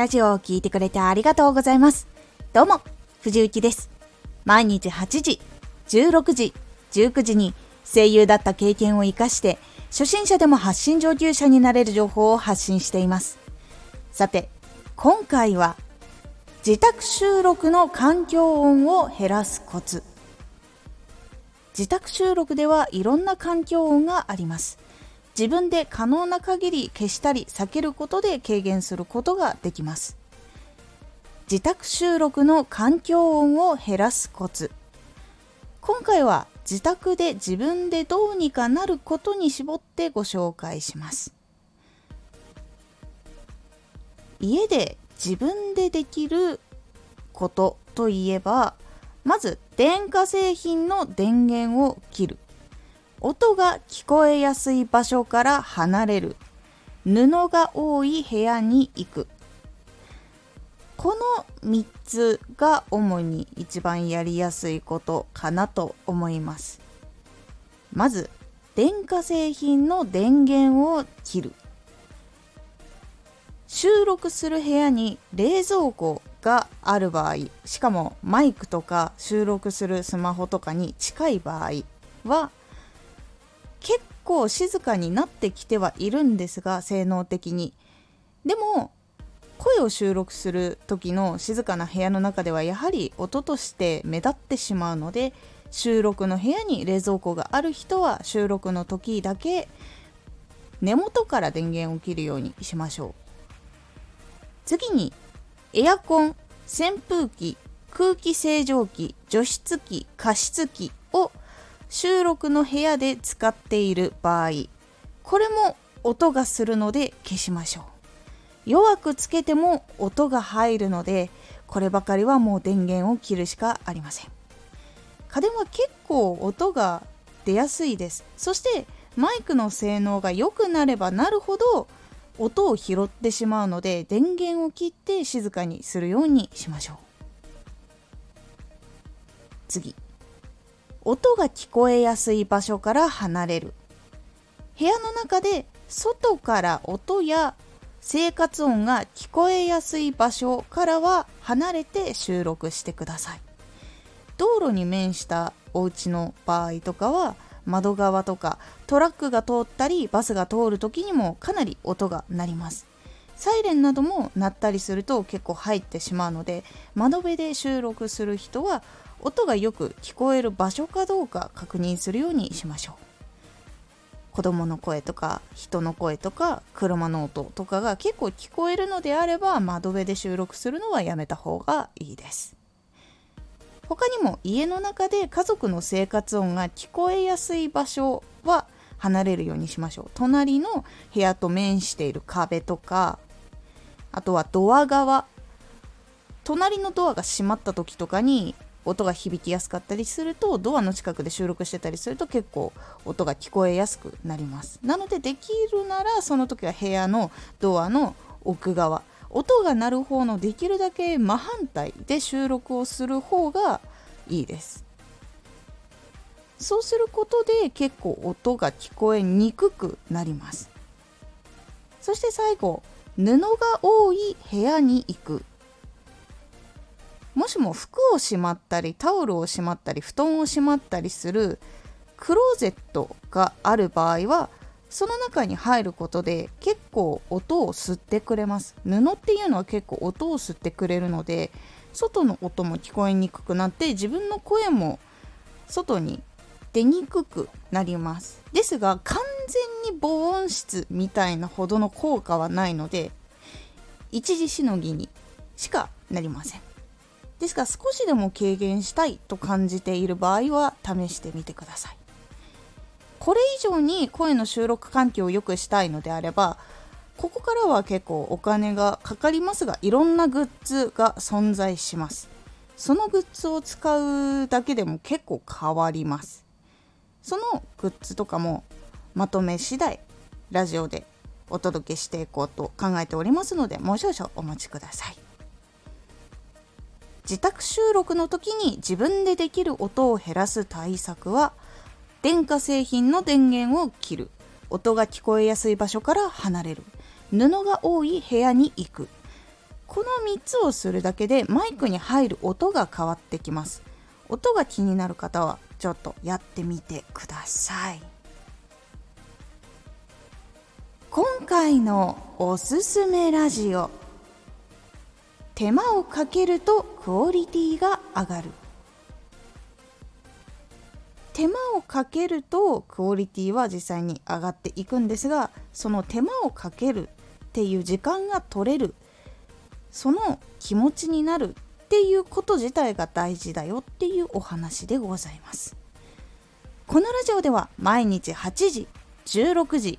ラジオを聴いてくれてありがとうございます。どうも、藤幸です。毎日8時、16時、19時に声優だった経験を活かして、初心者でも発信上級者になれる情報を発信しています。さて、今回は、自宅収録の環境音を減らすコツ。自宅収録ではいろんな環境音があります。自分で可能な限り消したり避けることで軽減することができます。自宅収録の環境音を減らすコツ。今回は自宅で自分でどうにかなることに絞ってご紹介します。家で自分でできることといえばまず電化製品の電源を切る。音が聞こえやすい場所から離れる。布が多い部屋に行く。この3つが主に一番やりやすいことかなと思います。まず電化製品の電源を切る。収録する部屋に冷蔵庫がある場合しかもマイクとか収録するスマホとかに近い場合は結構静かになってきてはいるんですが性能的に。でも声を収録する時の静かな部屋の中ではやはり音として目立ってしまうので収録の部屋に冷蔵庫がある人は収録の時だけ根元から電源を切るようにしましょう。次にエアコン扇風機空気清浄機除湿機加湿器収録の部屋で使っている場合これも音がするので消しましょう。弱くつけても音が入るのでこればかりはもう電源を切るしかありません。家電は結構音が出やすいです。そしてマイクの性能が良くなればなるほど音を拾ってしまうので電源を切って静かにするようにしましょう。次。音が聞こえやすい場所から離れる。部屋の中で外から音や生活音が聞こえやすい場所からは離れて収録してください。道路に面したお家の場合とかは窓側とかトラックが通ったりバスが通る時にもかなり音が鳴ります。サイレンなども鳴ったりすると結構入ってしまうので窓辺で収録する人は音がよく聞こえる場所かどうか確認するようにしましょう。子供の声とか人の声とか車の音とかが結構聞こえるのであれば窓辺で収録するのはやめた方がいいです。他にも家の中で家族の生活音が聞こえやすい場所は離れるようにしましょう。隣の部屋と面している壁とかあとはドア側。隣のドアが閉まった時とかに音が響きやすかったりするとドアの近くで収録してたりすると結構音が聞こえやすくなります。なのでできるならその時は部屋のドアの奥側音が鳴る方のできるだけ真反対で収録をする方がいいです。そうすることで結構音が聞こえにくくなります。そして最後布が多い部屋に行く。もしも服をしまったりタオルをしまったり布団をしまったりするクローゼットがある場合はその中に入ることで結構音を吸ってくれます。布っていうのは結構音を吸ってくれるので外の音も聞こえにくくなって自分の声も外に出にくくなります。ですが完全に防音室みたいなほどの効果はないので一時しのぎにしかなりません。ですから少しでも軽減したいと感じている場合は試してみてください。これ以上に声の収録環境を良くしたいのであればここからは結構お金がかかりますがいろんなグッズが存在します。そのグッズを使うだけでも結構変わります。そのグッズとかもまとめ次第ラジオでお届けしていこうと考えておりますのでもう少々お待ちください。自宅収録の時に自分でできる音を減らす対策は電化製品の電源を切る。音が聞こえやすい場所から離れる。布が多い部屋に行く。この3つをするだけでマイクに入る音が変わってきます。音が気になる方はちょっとやってみてください。今回のおすすめラジオ。手間をかけるとクオリティが上がる。手間をかけるとクオリティは実際に上がっていくんですがその手間をかけるっていう時間が取れる。その気持ちになるっていうこと自体が大事だよっていうお話でございます。このラジオでは毎日8時16時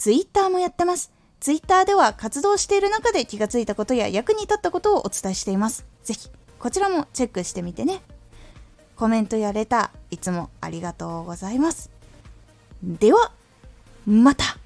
ツイッターもやってます。ツイッターでは活動している中で気がついたことや役に立ったことをお伝えしています。ぜひこちらもチェックしてみてね。コメントやレター、いつもありがとうございます。では、また